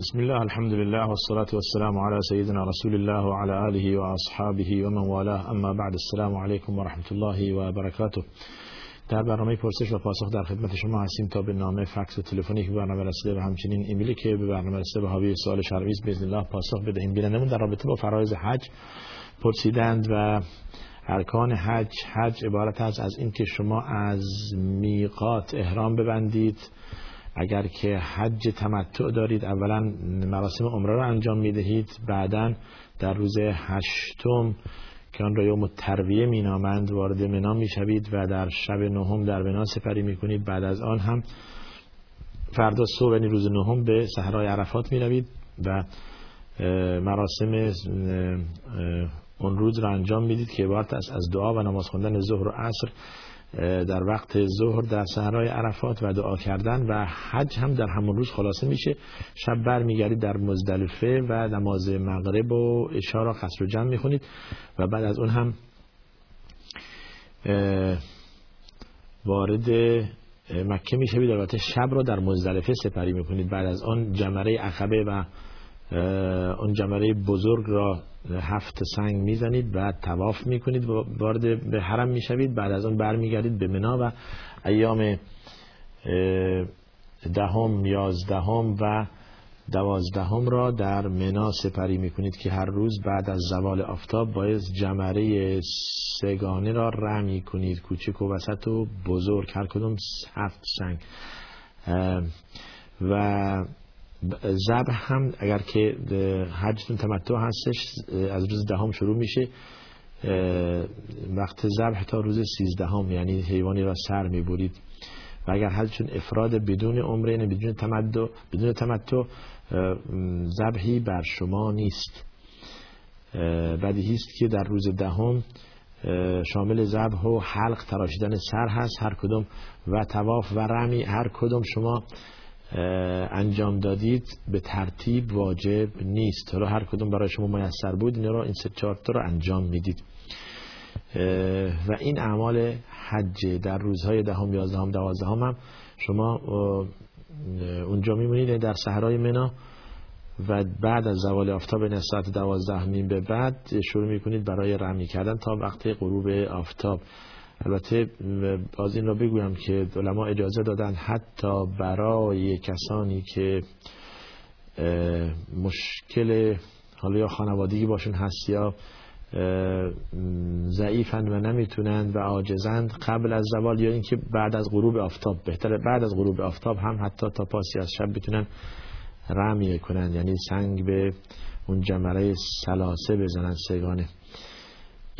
بسم الله الحمد لله والصلاة والسلام على سيدنا رسول الله وعلى آله وأصحابه ومن والاه اما بعد السلام عليكم ورحمة الله وبركاته در برنامه پرسش و پاسخ در خدمت شما هستیم تا به نامه فکس و تلفنی که برنامه رسیده و همچنین ایمیلی که به برنامه رسیده به حاوی سوال شرعی باذن الله پاسخ بدهیم بینندمون در رابطه با فرایض حج پرسیدند و ارکان حج حج عبارت است از اینکه شما از میقات احرام ببندید اگر که حج تمتع دارید اولا مراسم عمره رو انجام می‌دهید. بعدا در روز هشتم که آن را یوم ترویه مینامند وارد منا می‌شوید و در شب نهم در منا سپری می‌کنید. بعد از آن هم فردا صبح یعنی روز نهم به صحرای عرفات می‌روید و مراسم اون روز را انجام می‌دید که عبارت از دعا و نماز خواندن ظهر و عصر در وقت ظهر در صحرای عرفات و دعا کردن و حج هم در همون روز خلاصه میشه. شب برمیگردید در مزدلفه و نماز مغرب و اشاره را خسر و جمع می‌خونید و بعد از اون هم وارد مکه می‌شوید. البته شب را در مزدلفه سپری می‌کنید بعد از آن جمره عقبه و اون جمره بزرگ را هفت سنگ می‌زنید و تواف می‌کنید وارد به حرم می‌شوید بعد از اون برمیگردید به منا و ایام دهم یازدهم و دوازدهم را در منا سپری می‌کنید که هر روز بعد از زوال آفتاب باید جمره سگانه را رمی کنید. کوچک و وسط و بزرگ هر کدوم هفت سنگ. و زبح هم اگر که حجتون تمتع هستش از روز دهم شروع میشه وقت زبح تا روز سیزدهم یعنی حیوانی را سر می‌برید. و اگر حجتون افراد بدون عمره یعنی بدون تمتع بدون تمتع ذبحی بر شما نیست. بدیهی است که در روز دهم شامل ذبح و حلق تراشیدن سر هست. هر کدوم و تواف و رمی هر کدوم شما انجام دادید به ترتیب واجب نیست. حالا هر کدوم برای شما میسر بود این را این سه چهار رو انجام می‌دید. و این اعمال حج در روزهای دهم یازدهم دوازدهم هم شما اونجا میمونید در صحرای منا و بعد از زوال آفتاب این ساعت دوازده به بعد شروع می‌کنید برای رمی کردن تا وقت غروب آفتاب. البته باز این را بگویم که علما اجازه دادن حتی برای کسانی که مشکل حالا یا خانوادگی باشون هست یا ضعیفند و نمی‌تونند و عاجزند قبل از زوال یا اینکه بعد از غروب آفتاب بهتره بعد از غروب آفتاب هم حتی تا پاسی از شب بتونن رمیه کنند یعنی سنگ به اون جمره سلاسه بزنن سگانه.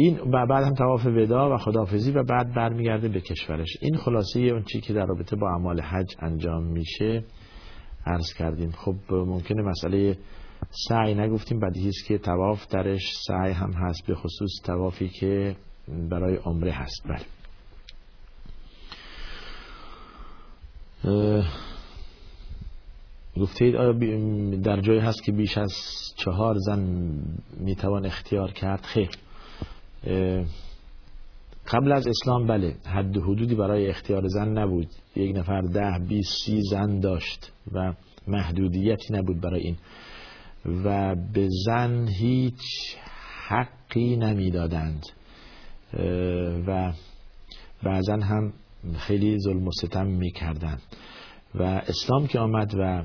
این و بعد هم تواف ودا و خدافزی و بعد برمیگرده به کشورش. این خلاصه اون چی که در رابطه با اعمال حج انجام میشه عرض کردیم. خب ممکنه مسئله سعی نگفتیم بدیهی است که تواف درش سعی هم هست به خصوص توافی که برای عمره هست. بله. گفتید آیا در جای هست که بیش از چهار زن می‌توان اختیار کرد؟ خیر. قبل از اسلام بله حد حدودی برای اختیار زن نبود. یک نفر ده بیس سی زن داشت و محدودیتی نبود برای این. و به زن هیچ حقی نمی‌دادند. و بعضا هم خیلی ظلم و ستم می‌کردند. و اسلام که آمد و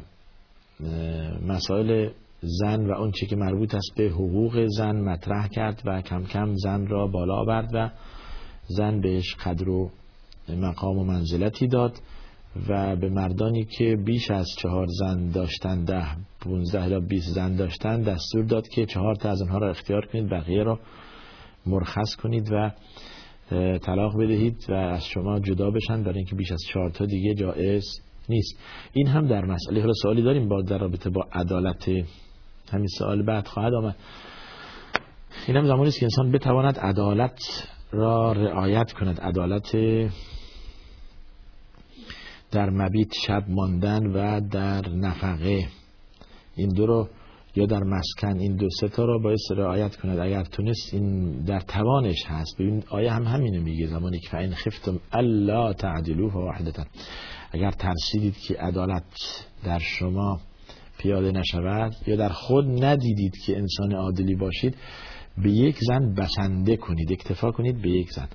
مسائل زن و چی که مربوط است به حقوق زن مطرح کرد و کم کم زن را بالا آورد و زن بهش قدر و مقام و منزلتی داد و به مردانی که بیش از چهار زن داشتن ده پونزده یا بیست زن داشتن دستور داد که چهار تا از اونها را اختیار کنید بقیه را مرخص کنید و طلاق بدهید و از شما جدا بشن برای اینکه بیش از چهار تا دیگه جایز نیست. این هم در مسئله حالا سوالی داریم با در رابطه با عدالت همین سوال بعد خواهد آمد. این هم زمانی که انسان بتواند عدالت را رعایت کند. عدالت در مبیت شب ماندن و در نفقه. این دو رو یا در مسکن این دو سه تا رو باید رعایت کند. اگر تونست این در توانش هست. ببین آیه هم همینو میگه. زمانی که فین خفتم الا تعدلوه واحدتا اگر ترسیدید که عدالت در شما پیاده نشود یا در خود ندیدید که انسان عادلی باشید به یک زن بسنده کنید اکتفا کنید به یک زن.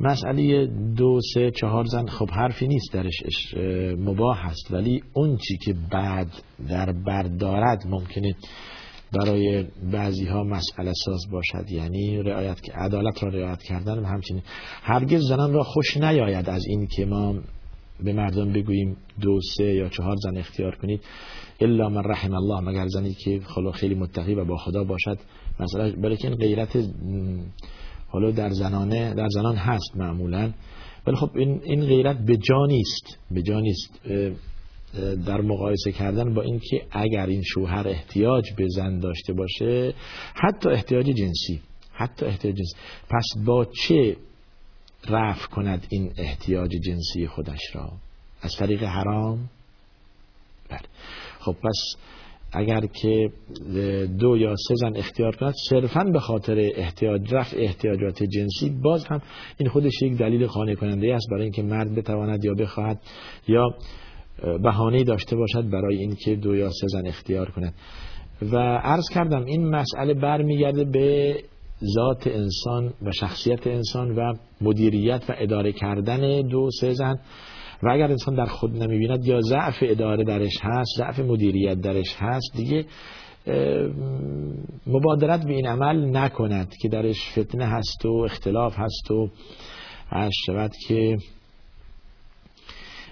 مسئله دو سه چهار زن خب حرفی نیست درش مباح هست ولی اون چی که بعد در بردارد ممکنه برای بعضی ها مسئله ساز باشد. یعنی رعایت عدالت را رعایت کردن و همچنین. هرگز زنان را خوش نیاید از این که ما به مردم بگوییم دو سه یا چهار زن اختیار کنید. الا من رحم الله مگر زنی که خلا خیلی متقی و با خدا باشد. مثلا برای که این غیرت حالا در زنانه در زنان هست معمولا. ولی خب این این غیرت به جا نیست به جا نیست. در مقایسه کردن با اینکه اگر این شوهر احتیاج به زن داشته باشه حتی احتیاج جنسی حتی احتیاج جنسی. پس با چه رفع کند این احتیاج جنسی خودش را. از طریق حرام؟ بله. خب پس اگر که دو یا سه زن اختیار کند صرفا به خاطر احتیاج رفع احتیاجات جنسی باز هم این خودش یک دلیل خانه کننده است برای اینکه مرد بتواند یا بخواهد یا بهانه داشته باشد برای اینکه دو یا سه زن اختیار کند. و عرض کردم این مسئله برمیگرده به ذات انسان و شخصیت انسان و مدیریت و اداره کردن دو سه زن. و اگر انسان در خود نمی‌بیند یا ضعف اداره درش هست ضعف مدیریت درش هست دیگه مبادرت به این عمل نکند که درش فتنه هست و اختلاف هست و هست شود که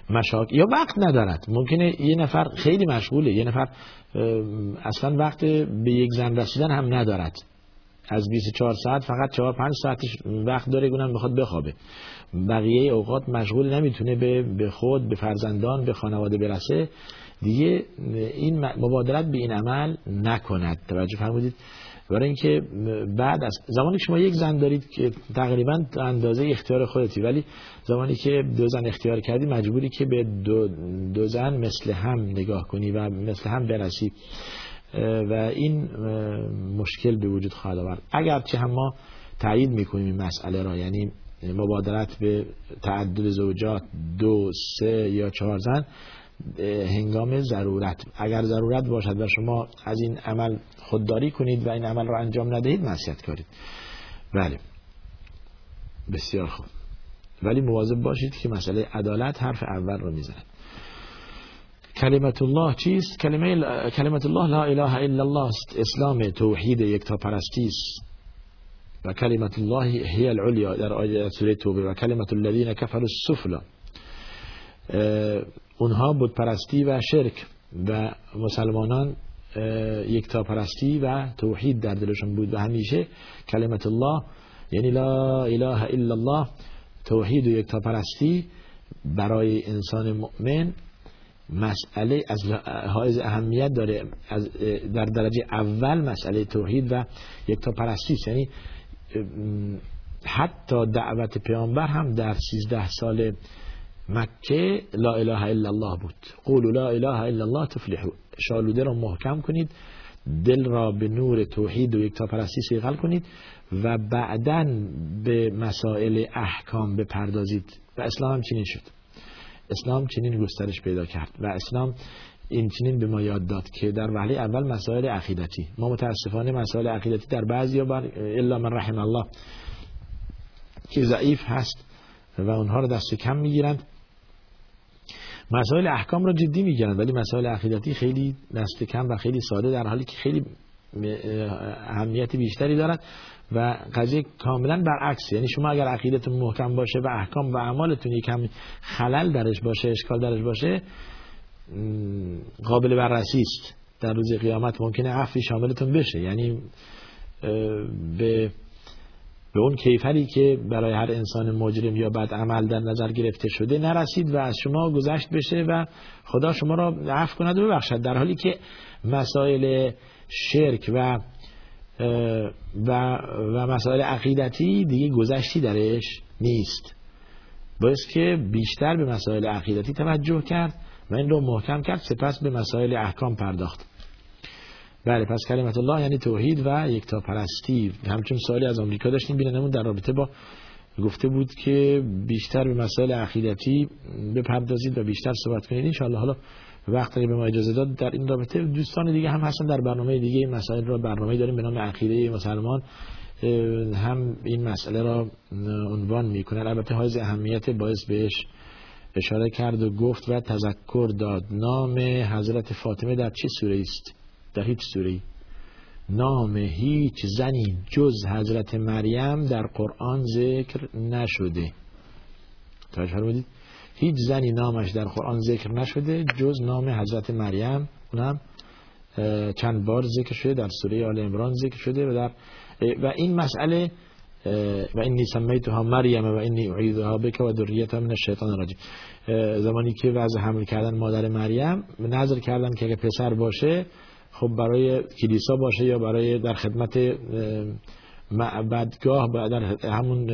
مشاک یا وقت ندارد. ممکنه یه نفر خیلی مشغوله یه نفر اصلا وقت به یک زن رسیدن هم ندارد. از 24 ساعت فقط 4 5 ساعتش وقت داره گونم بخواد بخوابه. بقیه اوقات مشغول نمی‌تونه به خود به فرزندان به خانواده برسه. دیگه این مبادرت به این عمل نکند. توجه فرمودید. برای اینکه بعد از زمانی شما یک زن دارید که تقریبا اندازه اختیار خودتی ولی زمانی که دو زن اختیار کردی مجبوری که به دو, دو زن مثل هم نگاه کنی و مثل هم برسی. و این مشکل به وجود خواهد آورد. اگرچه هم ما تایید می‌کنیم این مسئله را یعنی مبادرت به تعدد زوجات دو سه یا چهار زن هنگام ضرورت. اگر ضرورت باشد و شما از این عمل خودداری کنید و این عمل را انجام ندهید معصیت کارید. بله. بسیار خوب. ولی مواظب باشید که مسئله عدالت حرف اول رو می‌زند. کلمت الله چیست? کلمه کلمت الله لا اله الا الله است اسلام توحید یکتا پرستی است. و کلمت الله هی العلیا در آیه سوره توبه و کلمت الذین کفروا السفلا اونها بود پرستی و شرک و مسلمانان یکتا پرستی و توحید در دلشون بود و همیشه کلمت الله یعنی لا اله الا الله توحید و یکتا پرستی برای انسان مؤمن مسئله از حائز اهمیت داره از در درجه اول مسئله توحید و یکتا پرستی یعنی حتی دعوت پیامبر هم در سیزده سال مکه لا اله الا الله بود. قولوا لا اله الا الله تفلحوا. شالوده را محکم کنید دل را به نور توحید و یکتا پرستی سیغل کنید و بعدا به مسائل احکام بپردازید. و اسلام هم چنین شد. اسلام چنین گسترش پیدا کرد و اسلام این چنین به ما یاد داد که در وحله اول مسائل عقیدتی ما متاسفانه مسائل عقیدتی در بعضی بر الا من رحم الله که ضعیف هست و اونها رو دست کم می‌گیرند. مسائل احکام رو جدی می‌گیرند ولی مسائل عقیدتی خیلی دست کم و خیلی ساده در حالی که خیلی اهمیت بیشتری دارد و قضیه کاملا برعکس یعنی شما اگر عقیدتون محکم باشه و احکام و اعمالتون یکم خلل درش باشه اشکال درش باشه قابل بررسی است. در روز قیامت ممکنه عفوی شاملتون بشه. یعنی به به اون کیفری که برای هر انسان مجرم یا بد عمل در نظر گرفته شده نرسید و از شما گذشت بشه و خدا شما را عفو کند و ببخشد. در حالی که مسائل شرک و و, و مسائل عقیدتی دیگه گذشتی درش نیست. باید که بیشتر به مسائل عقیدتی توجه کرد و این رو محکم کرد سپس به مسائل احکام پرداخت. بله پس کلمت الله یعنی توحید و یکتا پرستی همچون سوالی از آمریکا داشتیم بیننمون در رابطه با گفته بود که بیشتر به مسائل عقیدتی بپردازید و بیشتر صحبت کنید. انشاءالله حالا وقتی به ما اجازه داد در این رابطه دوستان دیگه هم هستن در برنامه دیگه مسائل را برنامه داریم به نام عقیده مسلمان هم این مسئله را عنوان می‌کنن البته های اهمیت باعث بهش اشاره کرد و گفت و تذکر داد. نام حضرت فاطمه در چه سوره است؟ در هیچ سوره نام هیچ زنی جز حضرت مریم در قرآن ذکر نشده. توجه فرمودید؟ هیچ زنی نامش در قرآن ذکر نشده جز نام حضرت مریم. اونم چند بار ذکر شده در سوره آل عمران ذکر شده و در و این مسئله و اینی سمیتها مریم و اینی اعیدها بک و ذریتها من الشیطان الرجیم. زمانی که وضع حمل کردن مادر مریم نظر کردن که اگه پسر باشه خب برای کلیسا باشه یا برای در خدمت معبدگاه در همون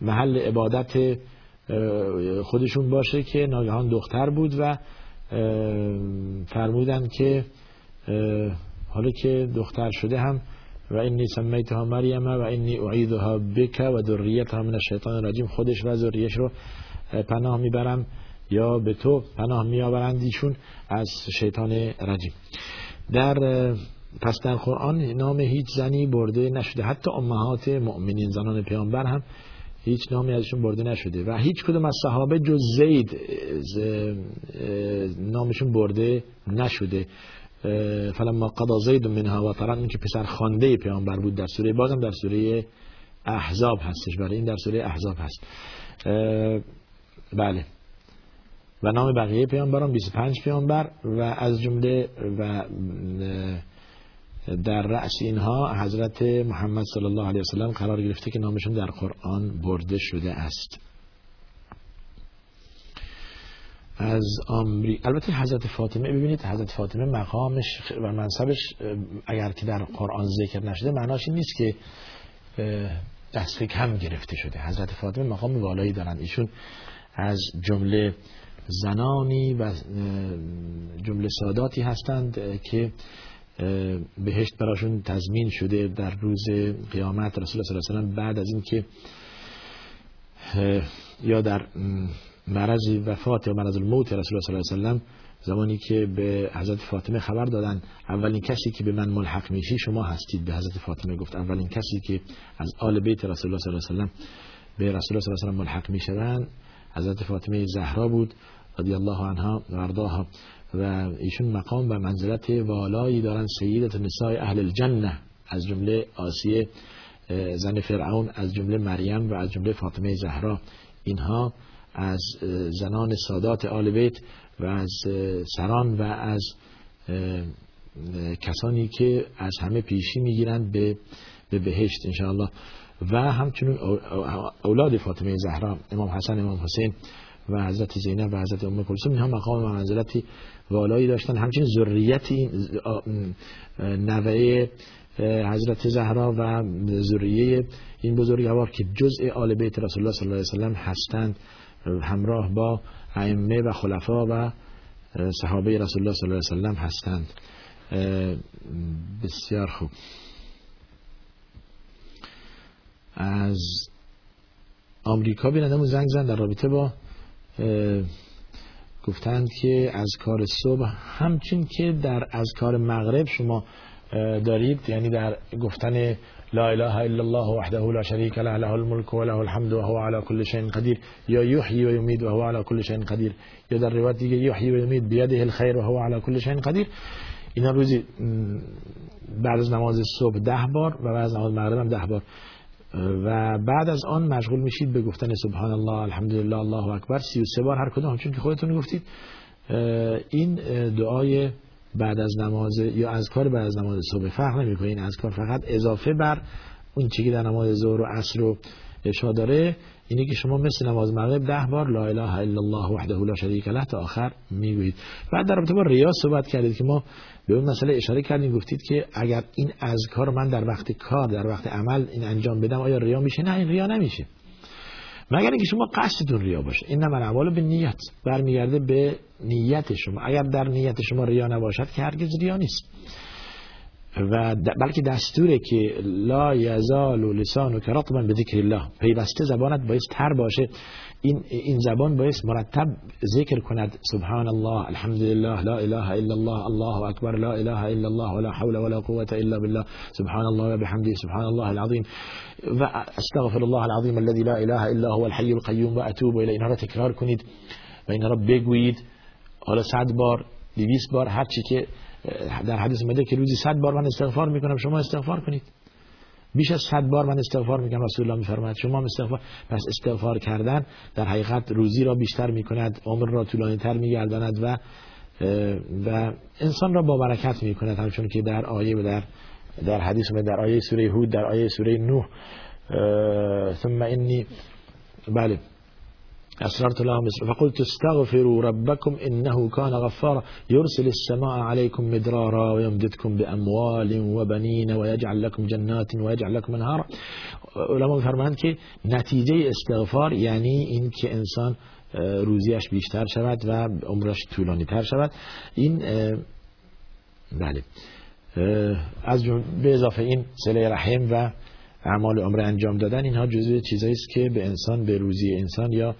محل عبادت خودشون باشه که ناگهان دختر بود و فرمودن که حالا که دختر شده هم و اینی سمیتها مریم و اینی اعیدها بک و ذریتها من الشیطان الرجیم خودش و ذریش رو پناه می‌برم یا به تو پناه میآورندیشون از شیطان رجیم. در پس در قرآن نام هیچ زنی برده نشده. حتی امهات مؤمنین زنان پیامبر هم هیچ نامی ازشون برده نشده و هیچ کدوم از صحابه جز زید نامشون برده نشده. فلما قضا زید منها و طرن این که پسر خانده پیامبر بود در سوره بازم در سوره احزاب هستش. برای این در سوره احزاب هست. بله. و نام بقیه پیامبران 25 پیامبر و از جمله و در رأس اینها حضرت محمد صلی الله علیه وسلم قرار گرفته که نامشون در قرآن برده شده است. از آمری البته حضرت فاطمه ببینید حضرت فاطمه مقامش و منصبش اگر که در قرآن ذکر نشده معناش این نیست که دست کم گرفته شده. حضرت فاطمه مقام والایی دارند. ایشون از جمله زنانی و جمله ساداتی هستند که بهشت براشون تضمین شده در روز قیامت رسول الله صلی الله علیه و بعد از اینکه یا در مرض وفات یا مرض الموت رسول الله صلی الله علیه و زمانی که به حضرت فاطمه خبر دادن اولین کسی که به من ملحق میشی شما هستید به حضرت فاطمه گفت. اولین کسی که از آل بیت رسول الله صلی الله علیه و به رسول الله صلی الله علیه و ملحق می‌شوند حضرت فاطمه زهرا بود رضی الله عنها و و ایشون مقام و منزلت والایی دارن سیدت نسای اهل الجنه از جمله آسیه زن فرعون از جمله مریم و از جمله فاطمه زهرا. اینها از زنان سادات آل بیت و از سران و از کسانی که از همه پیشی می‌گیرند به به بهشت انشاءالله. و همچنین اولاد فاطمه زهرا امام حسن امام حسین و حضرت زینب و حضرت ام کلثوم اینها مقام و منزلتی والایی داشتن. همچنین ذریتی نوه حضرت زهرا و ذریه این بزرگوار که جزء آل بیت رسول الله صلی الله علیه وسلم هستند همراه با ائمه و خلفا و صحابه رسول الله صلی الله علیه وسلم هستند. بسیار خوب. از آمریکا بینندمون زنگ زن در رابطه با گفتند که از کار صبح همچون که در از کار مغرب شما دارید یعنی در گفتن لا اله الا الله وحده لا شريك له له الملك وله الحمد وهو على كل شيء قدير یا يحيي ويميت وهو على كل شيء قدير یا در روایت دیگه يحيي ويميت بيده الخير وهو على كل شيء قدير اینا روزی بعد از نماز صبح ده بار و بعد از نماز مغرب هم ده بار. و بعد از آن مشغول میشید به گفتن سبحان الله الحمدلله الله اکبر. 33 بار هر کدوم چون که خودتون گفتید. این دعای بعد از نماز یا از کار بعد از نماز صبح فرق نمی‌کنه. این کار فقط اضافه بر اون چیزی در نماز ظهر و عصر و عشا داره اینه که شما مثل نماز مغرب ده بار لا اله الا الله وحده لا شریک له تا آخر می‌گویید. بعد در رابطه با ریا صحبت کردید که ما به اون مسئله اشاره کردیم گفتید که اگر این اذکار من در وقت کار در وقت عمل این انجام بدم آیا ریا میشه؟ نه این ریا نمیشه. مگر اینکه شما قصدتون ریا باشه. این نمر اول به نیت برمیگرده به نیت شما. اگر در نیت شما ریا نباشد که هرگز ریا نیست. و بلکه دستوره که لا یزال و لسان و به ذکر الله. پیوسته زبانت باید تر باشه. این این زبان باید مرتب ذکر کند. سبحان الله الحمدلله لا اله الا الله الله اکبر لا اله الا الله ولا حول ولا قوه الا بالله. سبحان الله و بحمده سبحان الله العظیم. و استغفر الله العظیم الذي لا اله الا هو الحي القيوم و اتوب الی اینها را تکرار کنید و اینها را بگویید. حالا صد بار 200 بار هر چی که در حدیث مده که روزی صد بار من استغفار می‌کنم شما استغفار کنید. بیش از صد بار من استغفار می‌کنم رسول الله میفرماید شما استغفار پس استغفار کردن در حقیقت روزی را بیشتر می‌کند عمر را طولانی تر میگرداند و و انسان را با برکت می‌کند. همچون که در آیه و در در حدیث در آیه سوره هود در آیه سوره نوح ثم انی بله. أسررت لهم فقلت استغفروا ربكم إنه كان غفارا. يرسل السماء عليكم مدرارا ويمددكم بأموال وبنين ويجعل لكم جنات ويجعل لكم انهارا علماء فرمان که نتیجه استغفار این که انسان روزیش بیشتر شود و عمرش طولانی تر شود. این بله. از به اضافه این سله رحم و اعمال عمر انجام دادن اینها جزء چیزایی است که به انسان به روزی انسان یا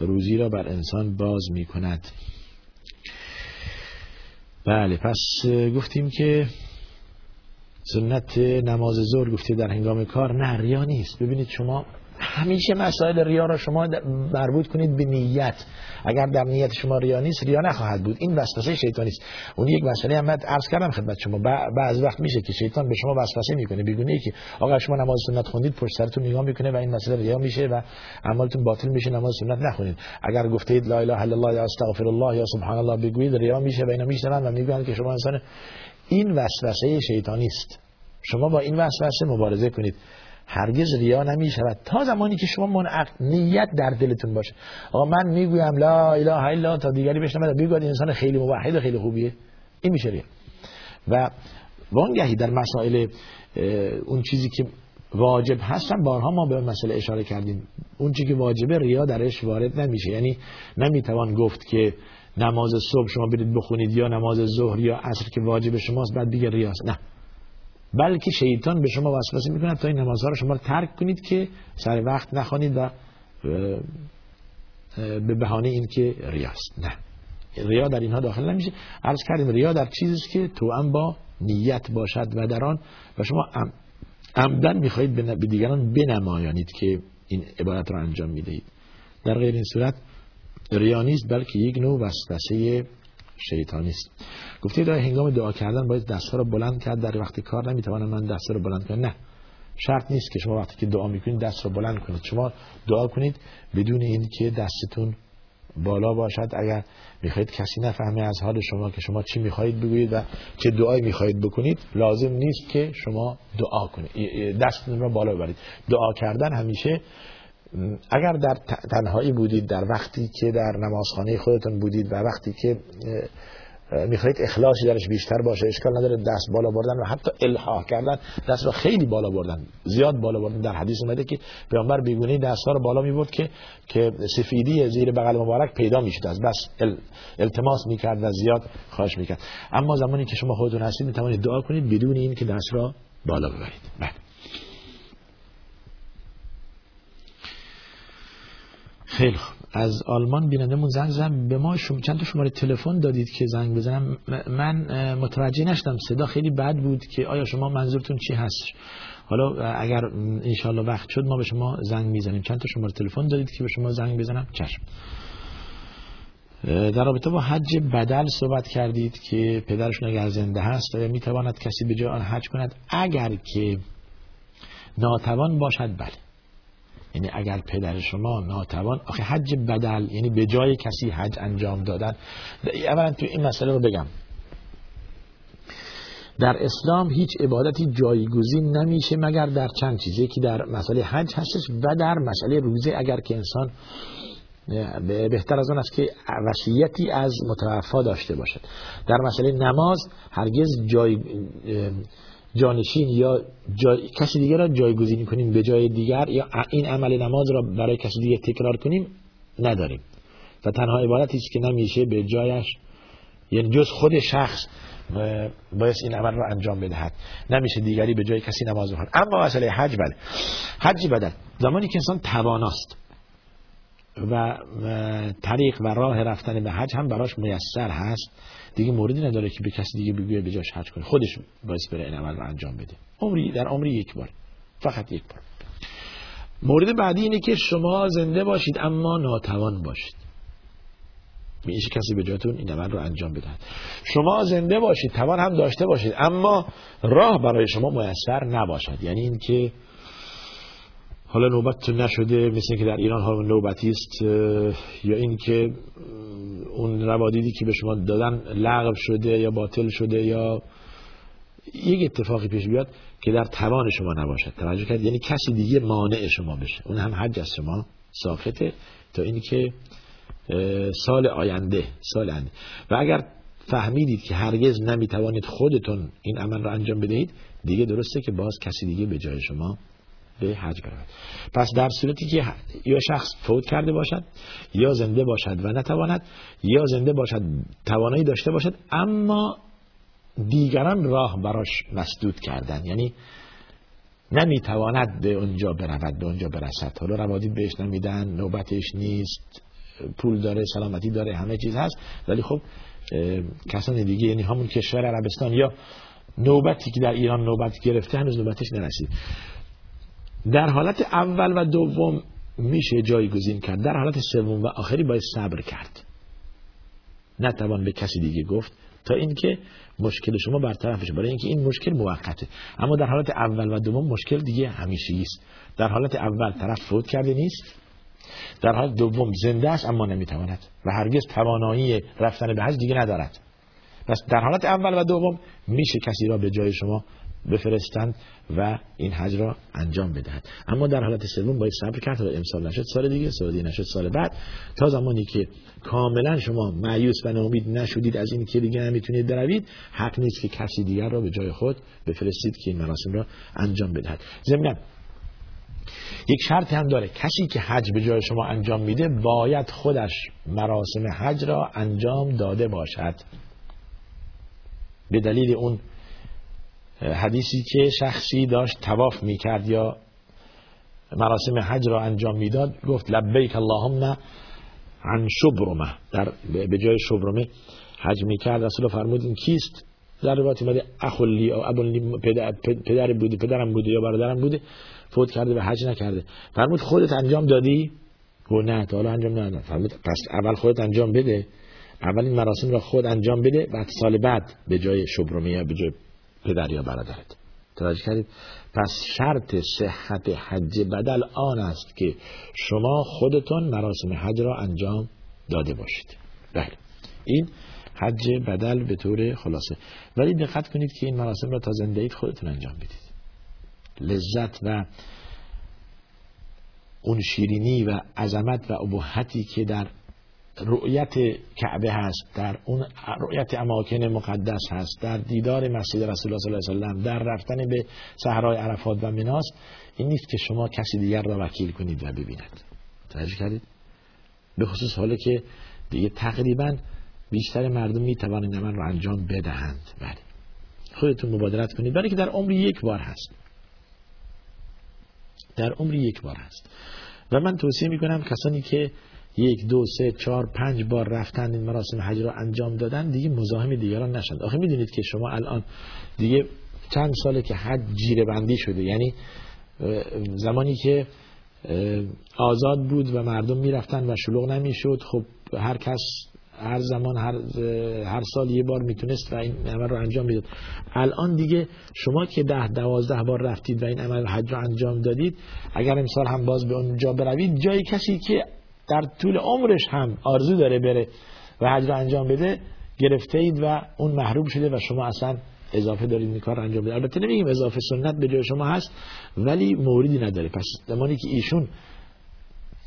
روزی را بر انسان باز می کند بله پس گفتیم که سنت نماز ظهر گفته در هنگام کار نه ریا نیست. ببینید شما همیشه مسائل ریا را شما مربوط کنید به نیت. اگر در نیت شما ریا نیست ریا نخواهد بود. این وسوسه شیطانی است. اون یک مسئله هم عرض کردم خدمت شما. بعض وقت میشه که شیطان به شما وسوسه می‌کنه. بیگونه که آقا شما نماز سنت خوندید پشت سرتون نگاه می‌کنه و این مسئله ریا میشه و اعمالتون باطل میشه نماز سنت نخونید. اگر گفتید لا اله الا الله یا استغفر الله یا سبحان الله بگویید ریا میشه و اینا میشنن و میگن که شما انسان این وسوسه شیطانی است. شما با این وسوسه مبارزه کنید. هرگز ریا نمی شود تا زمانی که شما منعقد نیت در دلتون باشه. آقا من می‌گویم لا اله الا تا دیگری بشنم بگوید انسان خیلی موحد و خیلی خوبیه. این میشه ریا. و وانگهی در مسائل اون چیزی که واجب هستن بارها ما به مسئله اشاره کردیم. اون چیزی که واجبه ریا درش وارد نمیشه. یعنی نمی‌توان گفت که نماز صبح شما برید بخونید یا نماز ظهر یا عصر که واجب شماست بعد دیگه ریاست. نه. بلکه شیطان به شما وسوسه می‌کنه تا این نمازها رو شما ترک کنید که سر وقت نخوانید و به بهانه این که ریاست نه. ریا در اینها داخل نمیشه. عرض کردیم ریا در چیزی که تو هم با نیت باشد و در آن و شما عمدن می‌خواهید به دیگران بنمایانید که این عبادت را انجام می‌دهید. در غیر این صورت ریا نیست بلکه یک نوع وسوسه شیطانی است گفته در هنگام دعا کردن باید دستها رو بلند کرد. در وقتی کار نمی‌توانم من دست رو بلند کنم. نه. شرط نیست که شما وقتی که دعا می‌کنید دست رو بلند کنید. شما دعا کنید بدون اینکه دستتون بالا باشد. اگر می‌خواهید کسی نفهمه از حال شما که شما چی می‌خواهید بگویید و چه دعایی می‌خواهید بکنید لازم نیست که شما دعا کنید. دستتون رو بالا ببرید. دعا کردن همیشه اگر در تنهایی بودید در وقتی که در نمازخانه خودتون بودید و وقتی که می‌خواهید اخلاصی درش بیشتر باشه اشکال نداره دست بالا بردن و حتی الحاح کردن دست را خیلی بالا بردن زیاد بالا بردن. در حدیث اومده که پیامبر بیگونه دست ها رو بالا می‌برد که که سفیدی زیر بغل مبارک پیدا می‌شد از بس التماس می‌کرد و زیاد خواهش می‌کرد. اما زمانی که شما خودتون هستید می‌توانید دعا کنید بدون این که دست را بالا ببرید. بعد خیلی خوب. از آلمان بینندمون زنگ زن به ما شما چند تا شماره تلفن دادید که زنگ بزنم من متوجه نشدم. صدا خیلی بد بود که آیا شما منظورتون چی هست؟ حالا اگر انشالله وقت شد ما به شما زنگ می‌زنیم. چند تا شماره تلفن دادید که به شما زنگ بزنم؟ چشم. در رابطه با حج بدل صحبت کردید که پدرشون اگر زنده هست آیا می‌تواند کسی به جای آن حج کند؟ اگر که ناتوان باشد بله. یعنی اگر پدر شما ناتوان آخه حج بدل یعنی به جای کسی حج انجام دادن. اولا تو این مسئله رو بگم. در اسلام هیچ عبادتی جایگزین نمیشه مگر در چند چیزی که در مسئله حج هستش و در مسئله روزه. اگر که انسان بهتر از اون است که وصیتی از متوفا داشته باشد. در مسئله نماز هرگز جای جانشین یا جای... کسی دیگر را جایگزینی کنیم به جای دیگر یا این عمل نماز را برای کسی دیگر تکرار کنیم؟ نداریم. و تنها عبارتی که نمیشه به جایش یعنی جز خود شخص باید این عمل رو انجام بدهد. نمیشه دیگری به جای کسی نماز بخواند. اما مسئله حج بله. حج بدل زمانی که انسان تواناست و طریق و راه رفتن به حج هم براش میسر هست. دیگه موردی نداره که به کسی دیگه بگویه به جاش حج کنه. خودش باید بره این عمل رو انجام بده. عمری در عمری یک بار. فقط یک بار. مورد بعدی اینه که شما زنده باشید اما ناتوان باشید. میشه کسی به جاتون این عمل رو انجام بدهد. شما زنده باشید توان هم داشته باشید اما راه برای شما میسر نباشد. یعنی اینکه حالا نوبت نشده مثل که در ایران ها نوبتی است یا اینکه اون روادیدی که به شما دادن لغو شده یا باطل شده یا یک اتفاقی پیش بیاد که در توان شما نباشد. توجه کرد یعنی کسی دیگه مانع شما بشه. اون هم حج از شما ساخته تا اینکه سال آینده سال آینده. و اگر فهمیدید که هرگز نمی‌توانید خودتون این عمل را انجام بدهید دیگه درسته که باز کسی دیگه به جای شما به حج برود. پس در صورتی که یا شخص فوت کرده باشد یا زنده باشد و نتواند یا زنده باشد توانایی داشته باشد اما دیگران راه براش مسدود کردن. یعنی نمی‌تواند به اونجا برود به اونجا برسد. حالا روادید بهش نمیدن نوبتش نیست پول داره سلامتی داره همه چیز هست. ولی خب کسان دیگه یعنی همون کشور عربستان یا نوبتی که در ایران نوبت گرفته هنوز نوبتش نرسید. در حالت اول و دوم میشه جایگزین کرد. در حالت سوم و آخری باید صبر کرد. نتوان به کسی دیگه گفت تا اینکه مشکل شما برطرف بشه. برای اینکه این مشکل موقته. اما در حالت اول و دوم مشکل دیگه همیشه است. در حالت اول طرف فوت کرده نیست. در حالت دوم زنده است اما نمی‌تواند و هرگز توانایی رفتن به حج دیگه ندارد. پس در حالت اول و دوم میشه کسی را به جای شما بفرستند و این حج را انجام بدهد. اما در حالت سوم باید صبر کرد. تا امسال نشد سال دیگه سال دیگه نشد سال بعد. تا زمانی که کاملا شما معیوس و ناامید نشدید از این که دیگه نمی‌تونید بروید حق نیست که کسی دیگر را به جای خود بفرستید که این مراسم را انجام بدهد. ضمن یک شرط هم داره. کسی که حج به جای شما انجام میده باید خودش مراسم حج را انجام داده باشد. به دلیل اون حدیثی که شخصی داشت تواف می‌کرد یا مراسم حج را انجام می‌داد گفت لبیک اللهم عن شبرمه. در به جای شبرمه حج می‌کرد. رسول فرمود این کیست؟ در روایت اومده اخلی او ابو پدر, پدر بوده پدرم بوده یا برادرم بوده فوت کرده و حج نکرده. فرمود خودت انجام دادی؟ گفت نه تا حالا انجام ندادم. فرمود پس اول خودت انجام بده. اول این مراسم را خود انجام بده بعد سال بعد به جای شبرمه یا به جای پدر یا برادرت. توجه کردید. پس شرط صحت حج بدل آن است که شما خودتون مراسم حج را انجام داده باشید. بله. این حج بدل به طور خلاصه. ولی دقت کنید که این مراسم را تا زنده اید خودتون انجام بدید. لذت و اون شیرینی و عظمت و ابهتی که در رؤیت کعبه هست در اون رؤیت اماکن مقدس هست در دیدار مسجد رسول الله صلی الله علیه و در رفتن به صحرای عرفات و مناس این نیست که شما کسی دیگر را وکیل کنید و ببیند. توجه کردید؟ به خصوص حالا که دیگه تقریبا بیشتر مردم می توانند من رو انجام بدهند. بله. خودتون مبادرت کنید. برای که در عمر یک بار هست. در عمر یک بار هست. و من توصیه می کنم کسانی که یک دو سه چهار پنج بار رفتن این مراسم حج رو انجام دادن دیگه مزاحم دیگران نشند آخه می‌دونید که شما الان دیگه چند ساله که حج جیره بندی شده یعنی زمانی که آزاد بود و مردم می‌رفتن و شلوغ نمی‌شد خب هر کس هر زمان هر, هر سال یه بار می‌تونست و این عمل رو انجام می‌داد. الان دیگه شما که ده دوازده بار رفتید و این عمل حج رو انجام دادید اگر امسال هم باز به اونجا بروید جای کسی که در طول عمرش هم آرزو داره بره و حج رو انجام بده گرفته اید و اون محروم شده و شما اصلا اضافه دارید این کار انجام بده البته نمیگیم اضافه سنت به جای شما هست ولی موردی نداره. پس زمانی که ایشون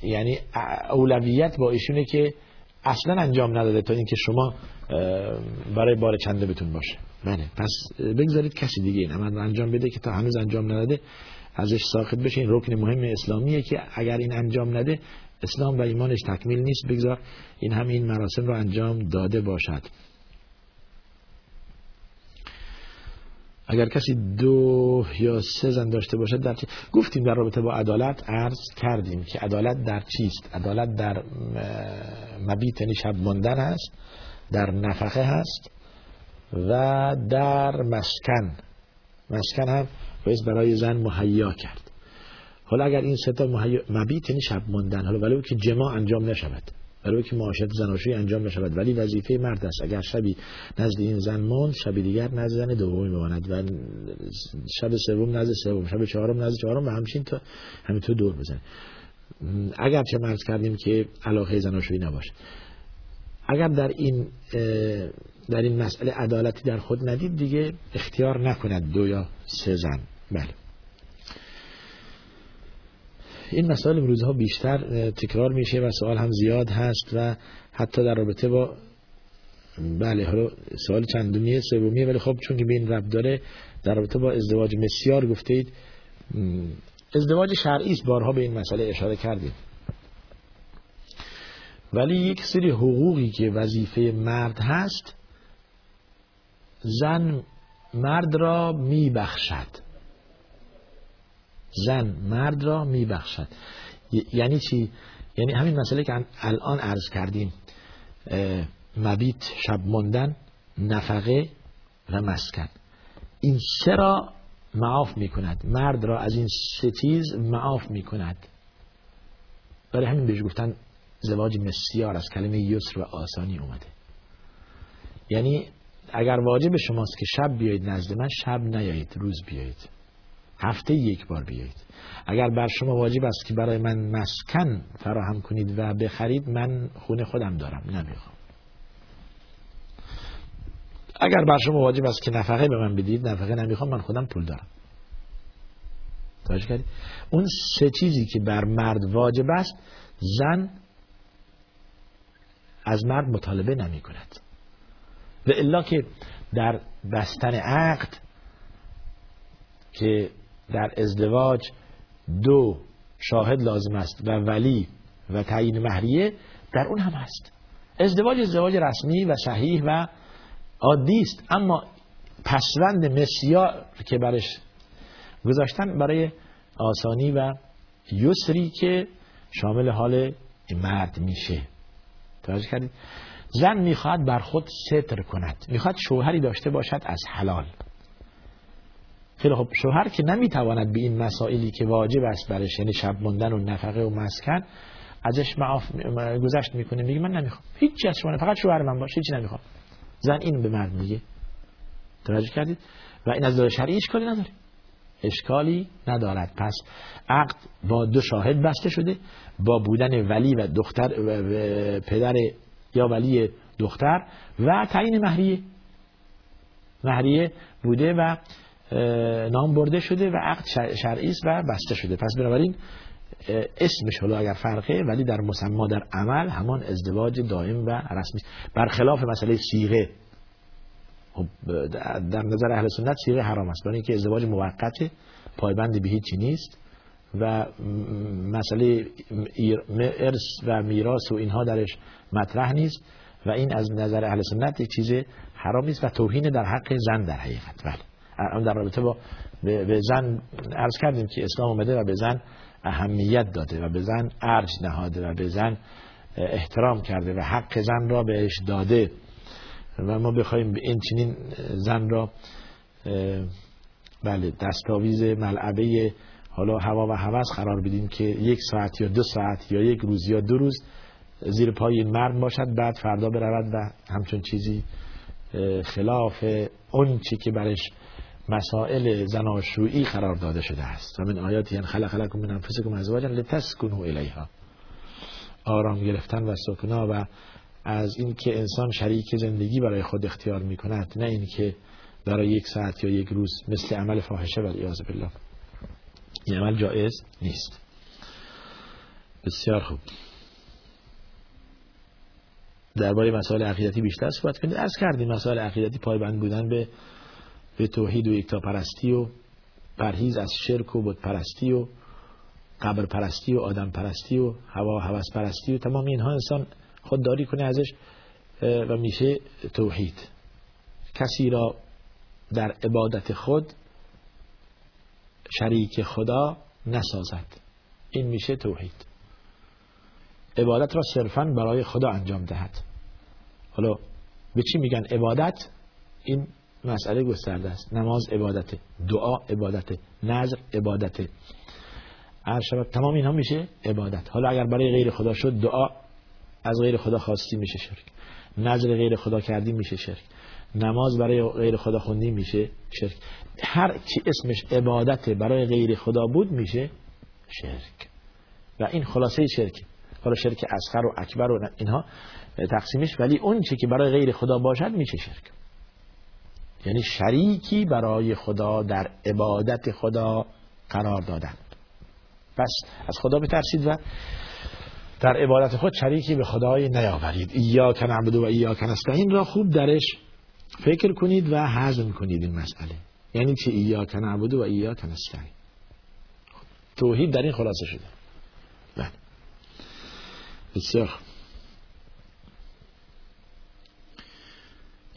یعنی اولویت با ایشونه که اصلا انجام نداده تا اینکه شما برای بار چنده بتون باشه. بله. پس بگذارید کسی دیگه این عمل انجام بده که تا هنوز انجام نداده ازش ساخت بشه. این رکن مهم اسلامیه که اگر این انجام نده اسلام و ایمانش تکمیل نیست بگذار این همین مراسم رو انجام داده باشد. اگر کسی دو یا سه زن داشته باشد در چی؟ گفتیم در رابطه با عدالت عرض کردیم که عدالت در چیست؟ عدالت در مبیت یعنی شب ماندن هست در نفقه هست و در مسکن. مسکن هم باید برای زن مهیا کرد. حالا اگر این سه تا مبیت یعنی شب ماندن حالا ولی که جما انجام نشود برای که معاشرت زناشویی انجام نشود ولی وظیفه مرد است. اگر شبی نزد این زن ماند شب دیگر نزد زن دومی بماند و شب سوم نزد سوم شب چهارم نزد چهارم و همچین تا همینطور دور بزنه. اگر چه مرز کردیم که علاقه زناشویی نباشه. اگر در این در این مسئله عدالتی در خود ندید دیگه اختیار نکند دو یا سه زن. بله. این مسائل امروزها بیشتر تکرار میشه و سوال هم زیاد هست و حتی در رابطه با بله حالا سوال چندمیه سومیه ولی خب چون که به این رب داره در رابطه با ازدواج مسیار گفتید ازدواج شرعی است بارها به این مسئله اشاره کردیم. ولی یک سری حقوقی که وظیفه مرد هست زن مرد را میبخشد. زن مرد را میبخشد. یعنی چی؟ یعنی همین مسئله که الان عرض کردیم مبیت شب ماندن نفقه و مسکن. این سه را معاف می کند مرد را از این سه چیز معاف می کند برای همین بهش گفتن زواج مسیار از کلمه یسر و آسانی اومده. یعنی اگر واجب شماست که شب بیایید نزد من شب نیایید روز بیایید. هفته یک بار بیایید. اگر بر شما واجب است که برای من مسکن فراهم کنید و بخرید من خونه خودم دارم نمی‌خوام اگر بر شما واجب است که نفقه به من بدید نفقه نمی‌خوام من خودم پول دارم. توجه کردید اون سه چیزی که بر مرد واجب است زن از مرد مطالبه نمی کند و الا که در بستن عقد که در ازدواج دو شاهد لازم است و ولی و تعیین مهریه در اون هم هست. ازدواج ازدواج رسمی و صحیح و عادی است. اما پسوند مسیار که برش گذاشتن برای آسانی و یسری که شامل حال مرد میشه. توجه کردید؟ زن می‌خواد بر خود ستر کند. می‌خواد شوهری داشته باشد از حلال. خیلی خب شوهر که نمی‌تواند به این مسائلی که واجب است برش یعنی شب موندن و نفقه و مسکن ازش معاف گذشت می‌کنه. میگه من نمی‌خوام. هیچی از شما فقط شوهر من باشه هیچی نمی‌خوام. زن اینو به مرد میگه. توجه کردید؟ و این از داره شرعی اشکالی نداره. اشکالی ندارد. پس عقد با دو شاهد بسته شده. با بودن ولی و دختر و پدر یا ولی دختر و تعیین مهریه. مهریه بوده و نام برده شده و عقد شرعی است و بسته شده. پس بنابراین اسمش حالا اگر فرقه ولی در مسما در عمل همان ازدواج دائم و رسمی برخلاف مسئله سیغه خب در نظر اهل سنت سیغه حرام است. برای اینکه ازدواج موقت پایبند به هیچی نیست و مسئله ارث و میراث و اینها درش مطرح نیست و این از نظر اهل سنت چیز حرامی است و توهین در حق زن در حقیقت. بله. در رابطه با به زن عرض کردیم که اسلام اومده و به زن اهمیت داده و به زن ارج نهاده و به زن احترام کرده و حق زن را بهش داده و ما بخوایم این چنین زن را بله دستاویز ملعبه حالا هوا و هوس قرار بدیم که یک ساعت یا دو ساعت یا یک روز یا دو روز زیر پای این مرد باشد بعد فردا برود و همچون چیزی خلاف اون چی که برش مسائل زناشویی قرار داده شده است. و من آیاتی ان خلق لكم من انفسكم ازواجا لتسكنوا الیها. آرام گرفتن و سکنا و از اینکه انسان شریک زندگی برای خود اختیار می کند نه اینکه برای یک ساعت یا یک روز مثل عمل فاحشه ولی اعاذ بالله. این عمل جایز نیست. بسیار خوب. درباره مسائل عقیدتی بیشتر صحبت کنید. از کردیم مسائل عقیدتی پایبند بودن به به توحید و یکتا پرستی و پرهیز از شرک و بود پرستی و قبر پرستی و آدم پرستی و هوا هوس پرستی و تمام اینها انسان خودداری کنه ازش و میشه توحید. کسی را در عبادت خود شریک خدا نسازد. این میشه توحید. عبادت را صرفا برای خدا انجام دهد. حالا به چی میگن عبادت؟ این مسئله گسترده است. نماز عبادت دعا عبادت نظر عبادت شود تمام اینها میشه عبادت. حالا اگر برای غیر خدا شد دعا از غیر خدا خواستی میشه شرک. نظر غیر خدا کردی میشه شرک. نماز برای غیر خدا خوندی میشه شرک. هر چی اسمش عبادت برای غیر خدا بود میشه شرک. و این خلاصه شرک. حالا شرک اصغر و اکبر و اینها تقسیمش ولی اون چی که برای غیر خدا باشد میشه شرک. یعنی شریکی برای خدا در عبادت خدا قرار دادن. پس از خدا بترسید و در عبادت خود شریکی به خدای نیاورید. ایاک نعبد و ایاک نستعین. را خوب درش فکر کنید و هضم کنید این مسئله. یعنی چه ایاک نعبد و ایاک نستعین. توحید در این خلاصه شده. بله. بسیار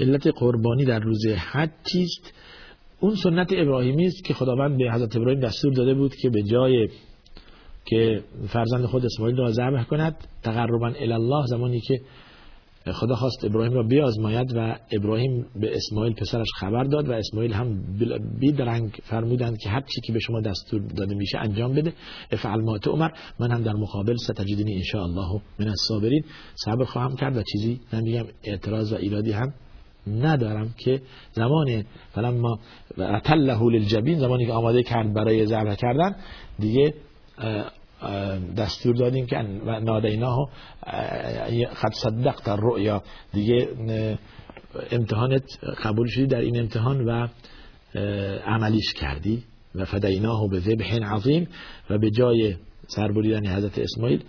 علت قربانی در روز حج چیست؟ اون سنت ابراهیمی است که خداوند به حضرت ابراهیم دستور داده بود که به جای که فرزند خود اسماعیل را ذبح کند تقربا الله زمانی که خدا خواست ابراهیم را بیازماید و ابراهیم به اسماعیل پسرش خبر داد و اسماعیل هم بیدرنگ فرمودند که هر چی که به شما دستور داده میشه انجام بده. افعل ما عمر من هم در مقابل ستجدنی ان الله من الصابرین. صبر خواهم کرد و چیزی نمیگم اعتراض و ایرادی هم ندارم که زمان فلما تله للجبین زمانی که آماده کرد برای ذبح کردن دیگه دستور دادیم که نادیناه خد صدقت الرؤیا. دیگه امتحانت قبول شدی در این امتحان و عملیش کردی و فدیناه به ذبح عظیم و به جای سربریدن حضرت اسماعیل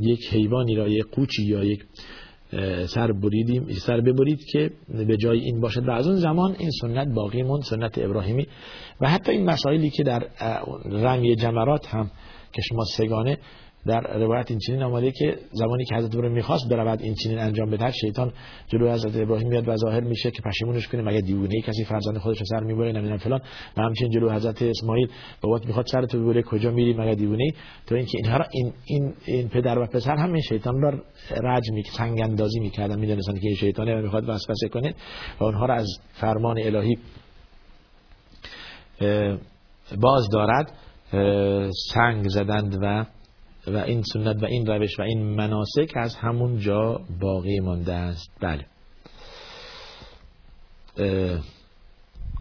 یک حیوانی را یک قوچی یا یک سر بریدیم سر ببرید که به جای این باشد. و از اون زمان این سنت باقی موند سنت ابراهیمی. و حتی این مسائلی که در رمی جمرات هم که شما سگانه در روایت این چنین آمده که زمانی که حضرت ابراهیم می‌خواست برود این چنین انجام بده شیطان جلو حضرت ابراهیم میاد و ظاهر میشه که پشیمونش کنه مگه دیوونه کسی فرزند خودش رو سر می‌بره؟ نمی‌دونم فلان. و همچنین جلو حضرت اسماعیل بابات می‌خواد سرتو ببره کجا میری؟ مگه دیوونه تو اینکه اینها را این این این پدر و پسر هم این شیطان را رج می سنگ اندازی می‌کردن. می‌دونستن که این شیطانه و می‌خواد وسوسه کنه و اونها را از فرمان الهی باز دارد سنگ زدند و و این سنت و این روش و این مناسک از همون جا باقی مانده است. بله.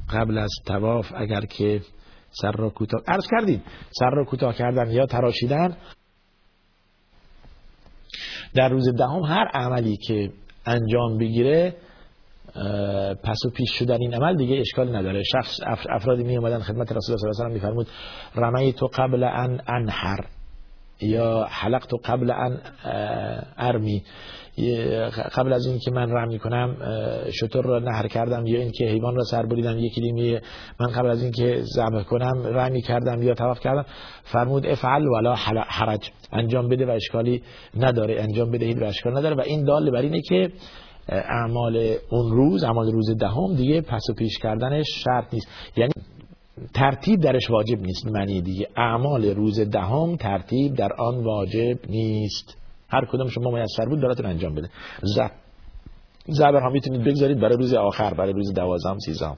قبل از تواف اگر که سر را کوتاه عرض کردیم سر را کوتاه کردن یا تراشیدن در روز دهم هر عملی که انجام بگیره پس و پیش شدن این عمل دیگه اشکال نداره. شخص افرادی می اومدن خدمت رسول الله صلی الله علیه و میفرمود رمی تو قبل ان انحر. یا حلق تو قبل ان ارمی. قبل از اینکه من رمی کنم شطور را نهر کردم یا اینکه حیوان را سر بریدم یکی دیمی من قبل از اینکه ذبح کنم رمی کردم یا طواف کردم. فرمود افعل ولا حرج. انجام بده و اشکالی نداره. انجام بدهید و اشکال نداره. و این دال بر اینه که اعمال اون روز اعمال روز دهم دیگه پس و پیش کردنش شرط نیست. یعنی ترتیب درش واجب نیست معنی دیگه. اعمال روز دهم ترتیب در آن واجب نیست. هر کدوم شما میسر بود براتون انجام بده. زبر هم می‌تونید بگذارید برای روز آخر برای روز دوازم سیزم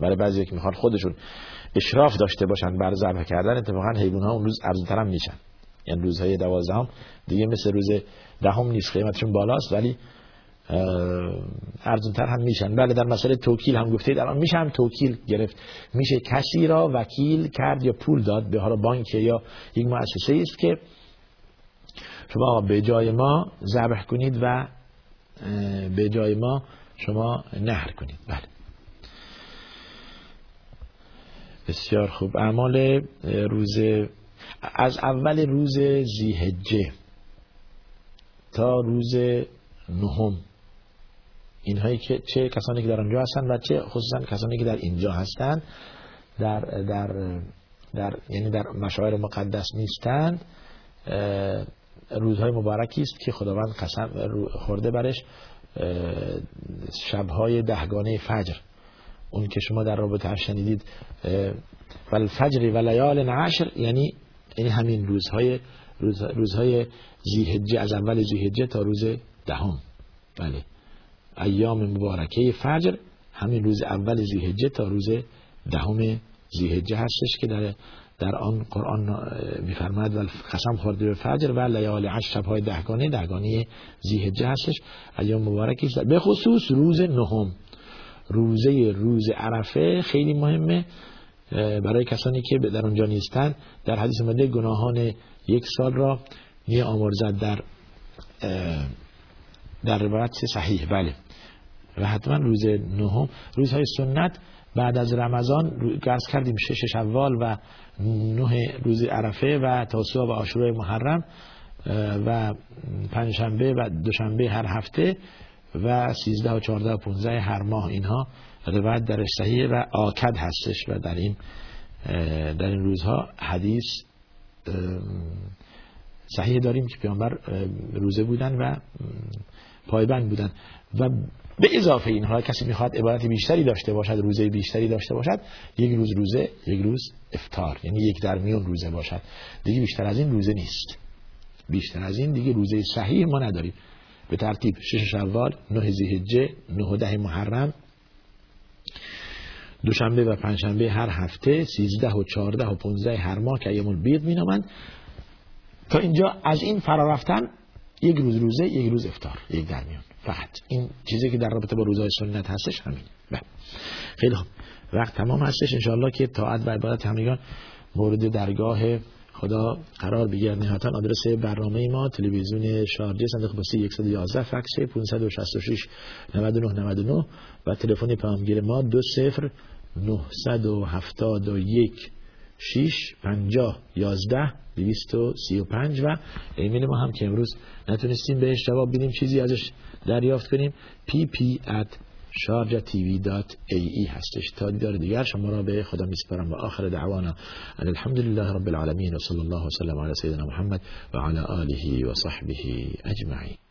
برای بعضی که می‌خوان خودشون اشراف داشته باشن بر ذبح کردن اتفاقا حیوان ها اون روز ارزونتر هم میشن. یعنی روزهای دوازدهم دیگه مثل روز دهم نیست قیمتشون بالاست ولی ارزونتر هم میشن. بله در مسئله توکیل هم گفته الان میشه هم توکیل گرفت. میشه کسی را وکیل کرد یا پول داد؟ به حالا بانک یا یک مؤسسه است که شما به جای ما ذبح کنید و به جای ما شما نهر کنید. بله. بسیار خوب. اعمال روز از اول روز زیهجه تا روز نهم. اینهایی که چه کسانی که در آنجا هستند و چه خصوصا کسانی که در اینجا هستند در در در یعنی در مشاعر مقدس نیستند روزهای مبارکی است که خداوند قسم خورده برش شبهای دهگانه فجر. اون که شما در رابطه شنیدید و فجر و لیال عشر یعنی یعنی همین روزهای روز روزهای زیهجه از اول زیهجه تا روز دهم. بله. ایام مبارکه فجر همین روز اول زیهجه تا روز دهم زیهجه هستش که در در آن قرآن میفرماد و قسم خورده به فجر و لیال عشر شبهای دهگانه دهگانه زیهجه هستش. ایام مبارکی است. به خصوص روز نهم روزه روز عرفه خیلی مهمه برای کسانی که در اونجا نیستن. در حدیث مده گناهان یک سال را می آمرزد در در روایت صحیح؟ بله. و حتما روز نهم روزهای سنت بعد از رمضان گرس کردیم شش شوال و نه روز عرفه و تاسوع و عاشورای محرم و پنجشنبه و دوشنبه هر هفته و سیزده و چارده و پونزه هر ماه اینها روایت در صحیح و آکد هستش و در این در این روزها حدیث صحیح داریم که پیامبر روزه بودن و پایبند بودن. و به اضافه اینها کسی می‌خواد عبادت بیشتری داشته باشد روزه بیشتری داشته باشد یک روز روزه یک روز افتار یعنی یک در میون روزه باشد. دیگه بیشتر از این روزه نیست. بیشتر از این دیگه روزه صحیح ما نداریم. به ترتیب شش شوال نه زیهجه نه ده محرم. دوشنبه و پنجشنبه هر هفته سیزده و چارده و پونزده هر ماه که ایام می نامند تا اینجا از این فرا رفتن یک روز روزه یک روز افتار یک در میان. فقط. این چیزی که در رابطه با روزهای سنت هستش همین. بله. خیلی خوب. وقت تمام هستش. انشاءالله که طاعت و عبادت همگان مورد درگاه خدا قرار بگیرد. نهایتا آدرس برنامه ما تلویزیون شارجه صندوق پستی 111 فکس 566 99 99 و تلفن پیامگیر ما 20 971 6 50 11 235 و ایمیل ما هم که امروز نتونستیم بهش جواب بدیم چیزی ازش دریافت کنیم. pp at sharjatv.ae هستش. تا دیدار دیگر شما را به خدا میسپارم و آخر دعوانا ان الحمد لله رب العالمین و صلی الله وسلم علی سیدنا محمد و علی آله و صحبه اجمعین.